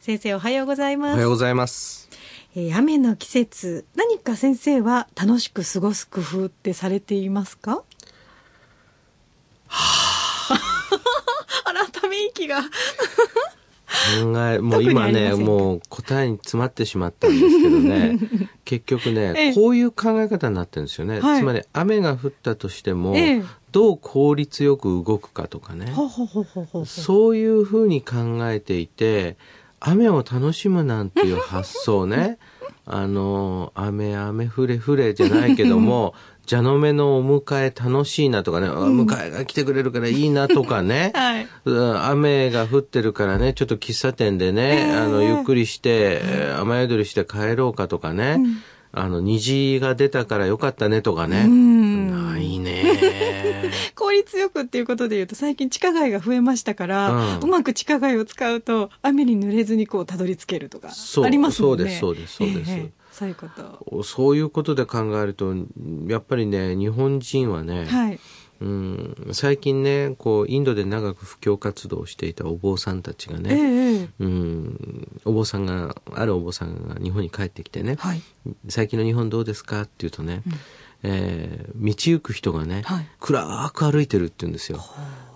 先生おはようございます。おはようございます。えー雨の季節、何か先生は楽しく過ごす工夫ってされていますか？は あら、ため息が。考え、もう今ね、もう答えに詰まってしまったんですけどね、結局えねえ、こういう考え方になってるんですよね。はいつまり雨が降ったとしても、ええどう効率よく動くかとかね。そういうふうに考えていて、雨を楽しむなんていう発想ね、あの、雨雨降れ降れじゃないけども、蛇の目のお迎え楽しいなとかね、あ迎えが来てくれるからいいなとかね、はい。うん雨が降ってるからね、ちょっと喫茶店でね、ええあの、ゆっくりして、えー雨宿りして帰ろうかとかね、あの、虹が出たからよかったねとかね。んないね。効率よくっていうことで言うと最近地下街が増えましたから、ううんまく地下街を使うと雨に濡れずにこうたどり着けるとかありますもんね。そうですそうですそうですええそういうこと。そういうことで考えると、やっぱりね、日本人はね、はい。うん、最近ね、こう、インドで長く布教活動をしていたお坊さんたちがええね、ええうん、お坊さんが、あるお坊さんが日本に帰ってきてね、はい。最近の日本どうですかって言うとね、えー道行く人がね、はい暗く歩いてるって言うんですよ。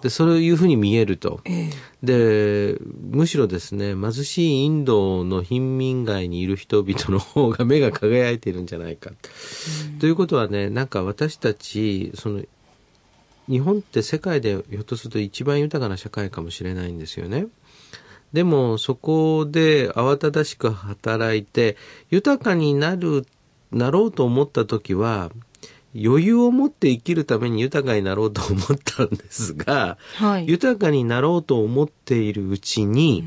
で、そういうふうに見えると。ええで、むしろですね、貧しいインドの貧民街にいる人々の方が目が輝いているんじゃないか。ということはね、なんか私たち、その、日本って世界でひょっとすると一番豊かな社会かもしれないんですよね。でもそこで慌ただしく働いて豊かになる、なろうと思った時は余裕を持って生きるために豊かになろうと思ったんですが、はい。豊かになろうと思っているうちに、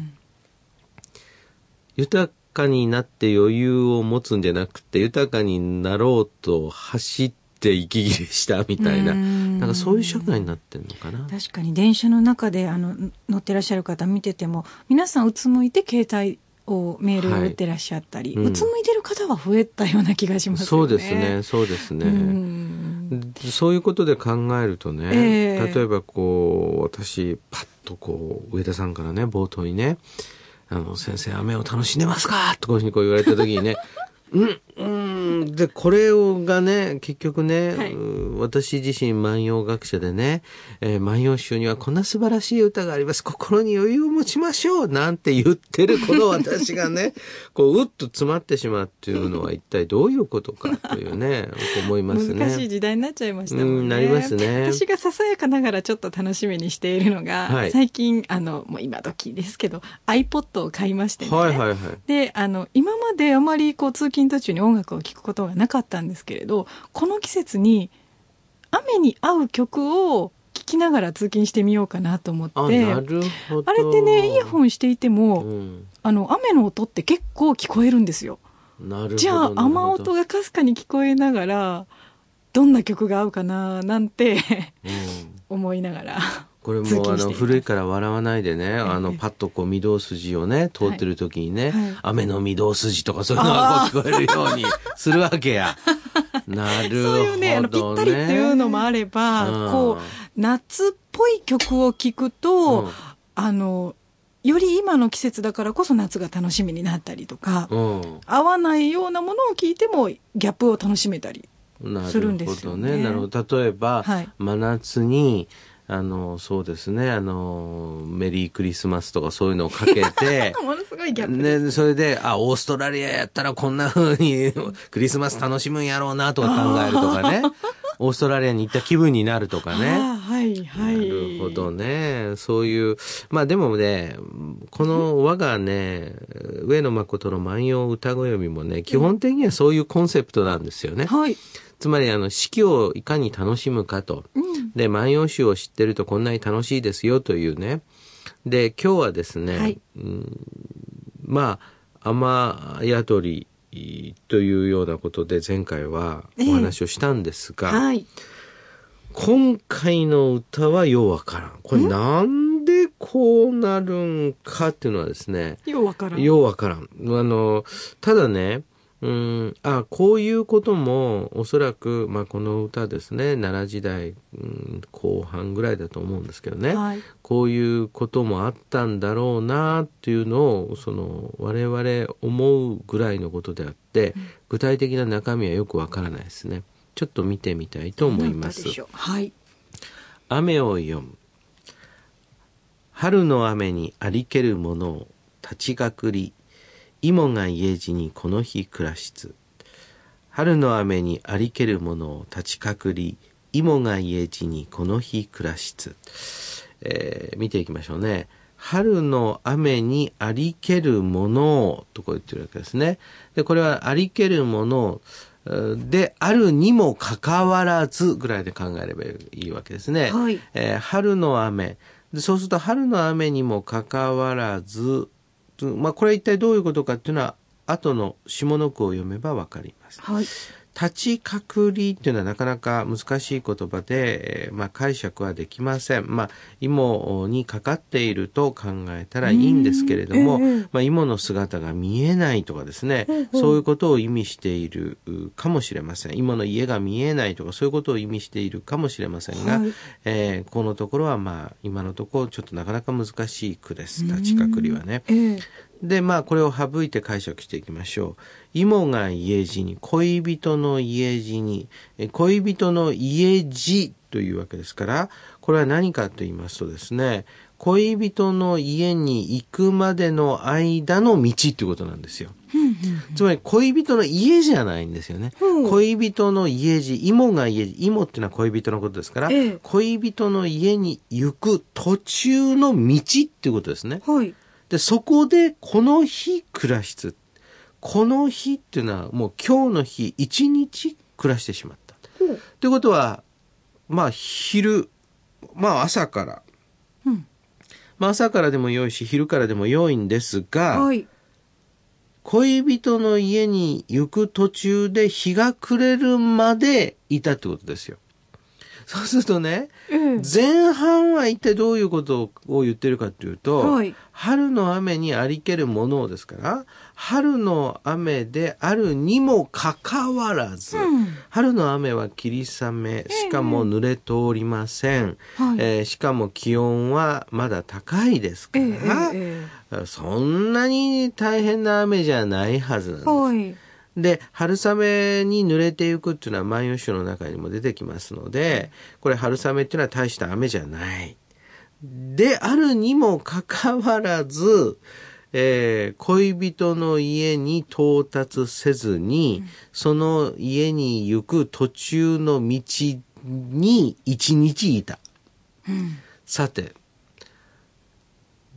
豊かになって余裕を持つんじゃなくて豊かになろうと走って息切れしたみたいなうんなんかそういう社会になってんのかな。確かに電車の中であの乗ってらっしゃる方見てても皆さんうつむいて携帯をメールを打ってらっしゃったり、はいううんつむいてる方は増えたような気がしますよね。そうですね、そうですね。うんそういうことで考えるとね、ええ。例えばこう、私、パッとこう、上田さんからね、冒頭にね、あの、先生、雨を楽しんでますか？とこういうふうにこう言われた時にね、うん、うん、で、これをがね、結局ね、はいうん私自身万葉学者でね、えー万葉集にはこんな素晴らしい歌があります。心に余裕を持ちましょうなんて言ってるこの私がね、こう、うっと詰まってしまうっていうのは一体どういうことかというね、思いますね。難しい時代になっちゃいましたもんね。うんなりますね私がささやかながらちょっと楽しみにしているのが、はい最近、あの、もう今時ですけど、iPod を買いましてね。はいはいはい。で、あの、今まであまりこう通勤途中に音楽を聴くことがなかったんですけれど、この季節に雨に合う曲を聴きながら通勤してみようかなと思って、あ、れってね、イヤホンしていても、うん。あの、雨の音って結構聞こえるんですよ。なるほど。じゃあ、雨音が。がかすかに聞こえながら、どんな曲が合うかな、なんてうん。思いながら。これもあの古いから笑わないでね、あのええパッとこう御堂筋をね通ってる時にね、はい雨の御堂筋とかそういうのが聞こえるようにするわけや。なるほど、ね。そういうね、あの、ぴったりっていうのもあれば、うんこう、夏っぽい曲を聴くと、うんあの、より今の季節だからこそ夏が楽しみになったりとか、うん。合わないようなものを聞いてもギャップを楽しめたり。なするんるほどですよねね。なるほど。例えば、はい真夏に、あの、そうですね、あの、メリークリスマスとかそういうのをかけて、ものすごいギャップ。ね、それで、あ、オーストラリアやったらこんな風に クリスマス楽しむんやろうなとか考えるとかね。オーストラリアに行った気分になるとかあね。あはいはい。なるほどね。そういう、まあでもね、この我がね、上野誠の万葉歌ご読みもね、基本的にはそういうコンセプトなんですよね。はい。つまりあの、四季をいかに楽しむかと。うん。で、万葉集を知ってるとこんなに楽しいですよというね。で、今日はですね、はいうんま雨宿りというようなことで前回はお話をしたんですが、はい。今回の歌はようわからん。これなんでこうなるんかっていうのはですね、ようわからん。ようわからん。あの、ただね、うん、あ、こういうことも、おそらく、まあ、この歌ですね、奈良時代、うん後半ぐらいだと思うんですけどね、はい。こういうこともあったんだろうなっていうのを、その、我々思うぐらいのことであって、具体的な中身はよくわからないですね。ちょっと見てみたいと思います。はい。雨を読む春の雨にありけるものを立ち隠り芋が家路にこの日暮らしつ春の雨にありけるものを立ち隠り芋が家路にこの日暮らしつ、えー見ていきましょうね春の雨にありけるものをとこう言ってるわけですね。でこれはありけるものをえーであるにもかかわらずぐらいで考えればいいわけですね。はい。えー春の雨。でそうすると春の雨にもかかわらず、まあ、これは一体どういうことかっていうのは後の下の句を読めばわかります。はい。立ち隔離っていうのはなかなか難しい言葉で、えーまあ、解釈はできません。まあ、芋にかかっていると考えたらいいんですけれども、うんええまあ、芋の姿が見えないとかですね、そういうことを意味しているうかもしれません。芋の家が見えないとかそういうことを意味しているかもしれませんが、はいえーこのところはまあ今のところちょっとなかなか難しい句です。立ち隔離はね。ええで、まあ、これを省いて解釈していきましょう。芋が家路に、恋人の家路に、え恋人の家路というわけですから、これは何かと言いますとですね、恋人の家に行くまでの間の道っていうことなんですよ。つまり恋人の家じゃないんですよね。うん恋人の家路、芋が家路、芋っていうのは恋人のことですから、ええ恋人の家に行く途中の道っていうことですね。はい。で、そこで、この日暮らしつ。この日っていうのは、もう今日の日、一日暮らしてしまった。ほうということは、まあ、昼、まあ、朝から。うんまあ、朝からでも良いし、昼からでも良いんですが、はい。恋人の家に行く途中で日が暮れるまでいたってことですよ。そうするとね、ええ前半は一体どういうことを言ってるかというと、はい春の雨にありけるものをですから、春の雨であるにもかかわらず、うん春の雨は霧雨、しかも濡れておりません。はいえーしかも気温はまだ高いですかえら、ええそんなに大変な雨じゃないはずなんです。えはい。で、春雨に濡れていくっていうのは万葉集の中にも出てきますので、これ春雨っていうのは大した雨じゃない。であるにもかかわらず、えー恋人の家に到達せずに、その家に行く途中の道に一日いた。うんさて、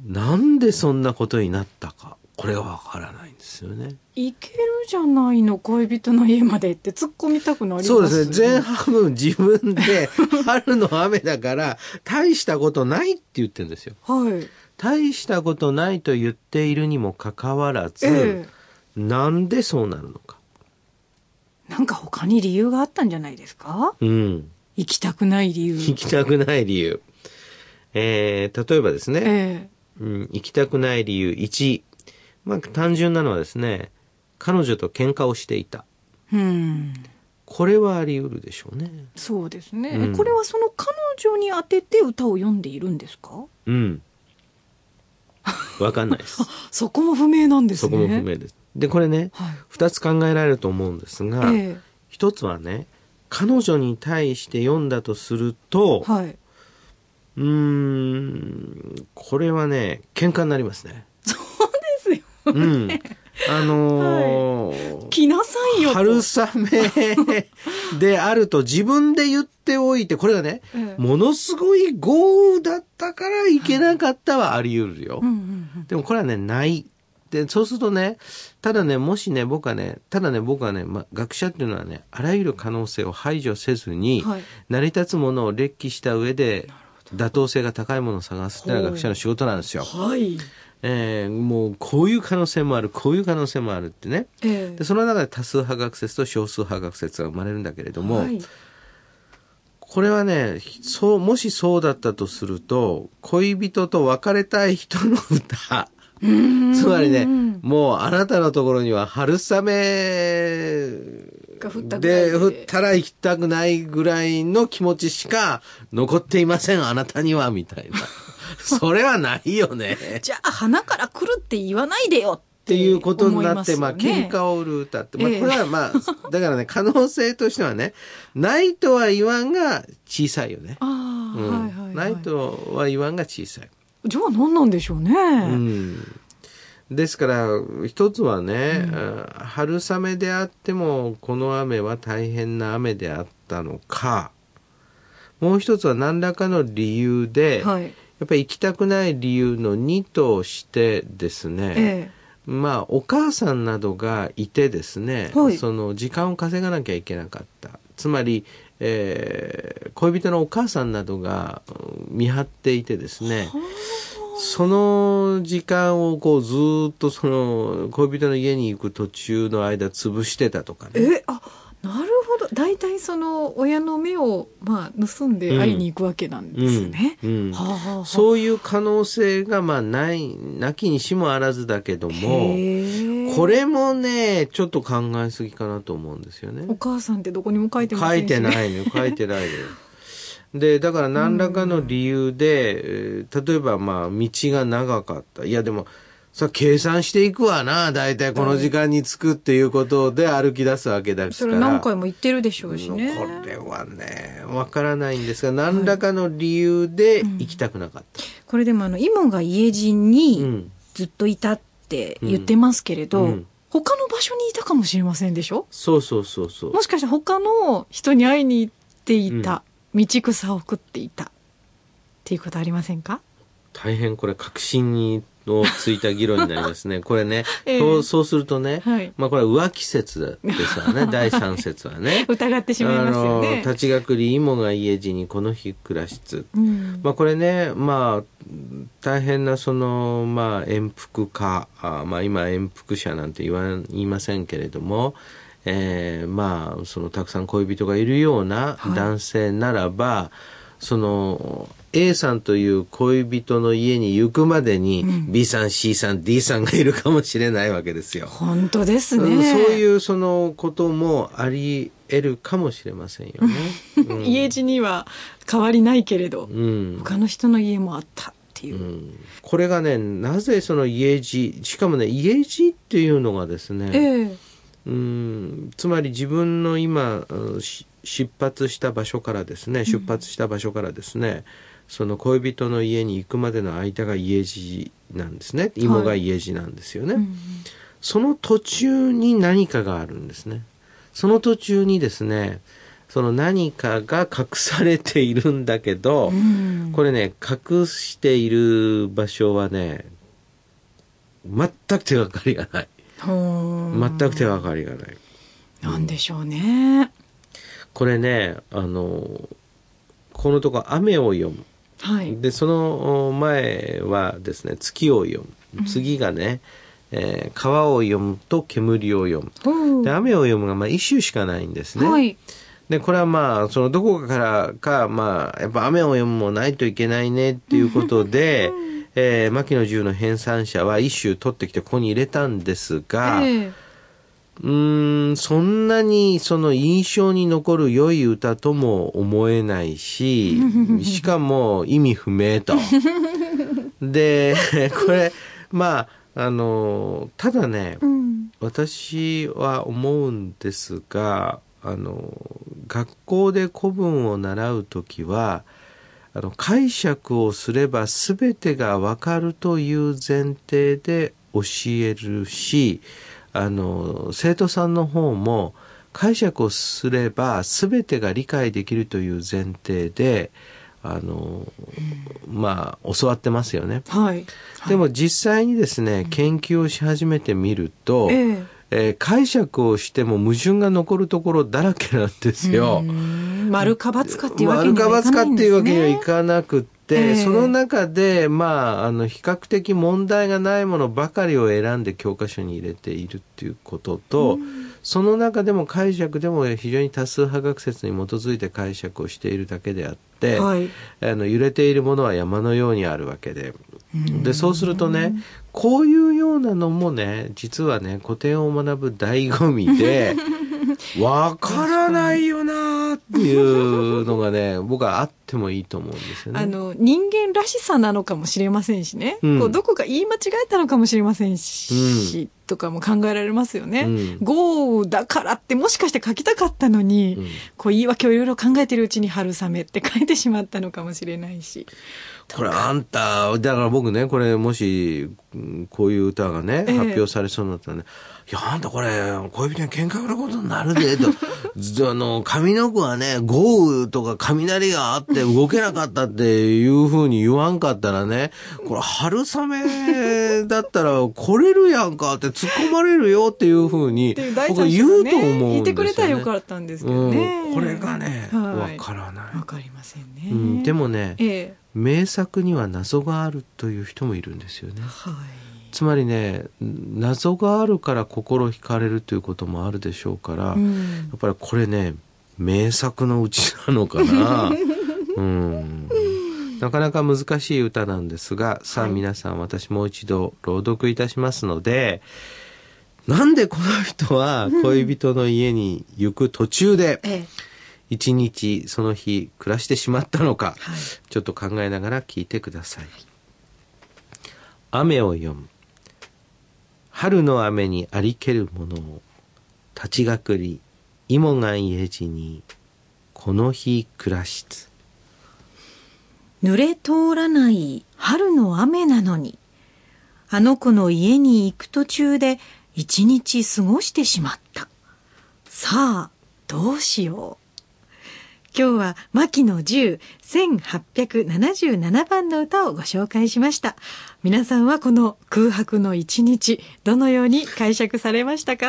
なんでそんなことになったか、これがわからないんですよね。いけるじゃないの恋人の家までって突っ込みたくなりますそうですね。前半分自分で 春の雨だから大したことないって言ってるんですよ。はい。大したことないと言っているにもかかわらず、えなんでそうなるのか。えなんか他に理由があったんじゃないですか？うん。行きたくない理由。行きたくない理由。えー、例えばですね、えうん、行きたくない理由1。まあ単純なのはですね、彼女と喧嘩をしていた。えうん。これはあり得るでしょうね。そうですね、うんこれはその彼女に当てて歌を読んでいるんですか？うん。わかんないです。そこも不明なんですね。そこも不明です。で、これね、はい。二つ考えられると思うんですが、え一つはね、彼女に対して読んだとするとえ、はい。うーん、これはね、喧嘩になりますね。うん。あのー来なさいよと。春雨であると自分で言っておいて、これがね、ええものすごい豪雨だったからいけなかったはあり得るよ。うんうんうん。でもこれはね、ない。で、そうするとね、ただね、もしね、僕はね、ただね、僕はね、ま、学者っていうのはね、あらゆる可能性を排除せずに、はい成り立つものを列記した上で、妥当性が高いものを探すっていうのはほう学者の仕事なんですよ。はい。えーもうこういう可能性もある、こういう可能性もあるってね。ええで、その中で多数派学説と少数派学説が生まれるんだけれども、はいこれはね、そう、もしそうだったとすると、恋人と別れたい人の歌。つまりね、もうあなたのところには春雨で降ったら行きたくないぐらいの気持ちしか残っていません、あなたには、みたいな。それはないよね。じゃあ花から来るって言わないでよっっていうことになって、まあ、思いすよね喧嘩を売る歌って。まあ、ええこれはまあ、だからね、可能性としてはね、ないとは言わんが小さいよね。ないとは言わんが小さい。じゃあ何なんでしょうね。うん。ですから、一つはね、あ春雨であっても、この雨は大変な雨であったのか、もう一つは何らかの理由で、はい。やっぱり行きたくない理由の2としてですね、えまあ、お母さんなどがいてですね、はいその時間を稼がなきゃいけなかった。つまり、えー恋人のお母さんなどがうん見張っていてですね、その時間をこうずーっとその恋人の家に行く途中の間潰してたとかえ。ね。え、あ、その親の目を、まあ、盗んで会いに行くわけなんですね。そういう可能性がまあない、なきにしもあらずだけども、これもね、ちょっと考えすぎかなと思うんですよね。お母さんってどこにも書いてま書いせんし、ね、てないのよ、書いてないのよ。で、だから何らかの理由で、えー例えばまあ道が長かった。いやでも、さ、計算していくわな、大体この時間に着くっていうことで歩き出すわけですから。それ何回も言ってるでしょうしね。これはね、わからないんですが、何らかの理由で行きたくなかった。これでもあの、イモが家路うにん。ずっといたって言ってますけれど、うん他の場所にいたかもしれませんでしょ？そうそうそうそう。もしかしたら他の人に会いに行っていた、道草を食っていたっていうことありませんか？大変これ確信にをついた議論になりますね。これね、ええそうするとね、はいまあこれは浮気説ですわね、第三説はね。疑ってしまいますよね立ちがくり芋が家路にこの日暮らしつ。うんまあこれね、まあ、大変なその、まあ、遠福家、あまあ今遠福者なんて言わん、言いませんけれども、えーまあ、そのたくさん恋人がいるようなはい男性ならば、その、A さんという恋人の家に行くまでに、B さん、C さん、D さんがいるかもしれないわけですよ。本当ですね、うんそういうそのこともあり得るかもしれませんよね。うん。家路には変わりないけれど、うん。他の人の家もあったっていう。う、ん。これがね、なぜその家路、しかもね、家路っていうのがですね、ええ。うん。つまり自分の今、出発した場所からですね、出発した場所からですね、その恋人の家に行くまでの間が家路なんですね。芋が家路なんですよね。うんその途中に何かがあるんですね。その途中にですね、その何かが隠されているんだけど、うんこれね、隠している場所はね、全く手がかりがない。全く手がかりがない。なんでしょうねこれね、あの、このとこ雨を読む。はいで、その前はですね、月を読む。次がね、えー川を読むと煙を読む。で、雨を読むがまあ一種しかないんですね。はいで、これはまあ、そのどこかからか、まあ、やっぱ雨を読むもないといけないねっていうことで、えー、牧野十の編纂者は一首取ってきてここに入れたんですが、ええうーん、そんなにその印象に残る良い歌とも思えないし、しかも意味不明と。で、これ、まあ、あの、ただね、うん私は思うんですがあの学校で古文を習う時はあの解釈をすれば全てがわかるという前提で教えるしあの生徒さんの方も解釈をすれば全てが理解できるという前提であの、まあ教わってますよね。はい。でも実際にですね、研究をし始めてみると、ええ。えー解釈をしても矛盾が残るところだらけなんですよ。うん。丸か×かっていうわけにはいかないんですね。丸か×かっていうわけにはいかなくって、で、ええ。その中で、まあ、あの、比較的問題がないものばかりを選んで教科書に入れているっていうことと、その中でも解釈でも非常に多数派学説に基づいて解釈をしているだけであって、はい。あの揺れているものは山のようにあるわけで。で、そうするとね、こういうようなのもね、実はね、古典を学ぶ醍醐味で、わからないよなっていうのがね、僕はあってもいいと思うんですよね。あの、人間らしさなのかもしれませんしね。うんこうどこか言い間違えたのかもしれませんし、とかも考えられますよね。うん豪雨だからってもしかして書きたかったのに、うんこう言い訳をいろいろ考えてるうちに春雨って書いてしまったのかもしれないし。これあんた、だから僕ね、これもし、うんこういう歌がね、ええ発表されそうになったらね、いや、あんたこれ、恋人に喧嘩売ることになるで、と。ず あの、上の句はね、豪雨とか雷があって動けなかったっていう風に言わんかったらね、これ春雨だったら来れるやんかって突っ込まれるよっていう風にっていう、第僕言うと思うんですよ、ね。言ってくれたらよかったんですけどね。うん、これがね、わはいからない。わかりませんね。うん、でもね、ええ。名作には謎があるという人もいるんですよね。はい。つまりね謎があるから心惹かれるということもあるでしょうから、やうんっぱりこれね名作のうちなのかな うんなかなか難しい歌なんですがさあはい皆さん私もう一度朗読いたしますのでなんでこの人は恋人の家に行く途中でええ。一日その日暮らしてしまったのか、はい。ちょっと考えながら聞いてください。雨を読む。春の雨にありけるものを、立ちがくり、芋が家路に、この日暮らしつ。濡れ通らない春の雨なのに、あの子の家に行く途中で一日過ごしてしまった。さあ、どうしよう。今日は牧野10 1877番の歌をご紹介しました。皆さんはこの空白の一日、どのように解釈されましたか？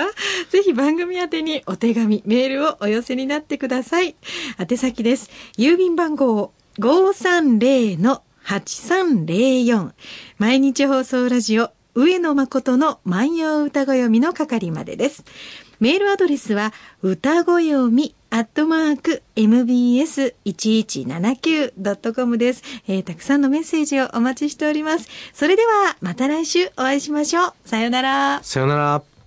ぜひ番組宛てにお手紙、メールをお寄せになってください。宛先です。郵便番号530-8304毎日放送ラジオ上野誠の万葉歌子読みの係までです。メールアドレスは歌子読みアットマーク mbs1179.com です、えーたくさんのメッセージをお待ちしております。それではまた来週お会いしましょう。さよなら。さよなら。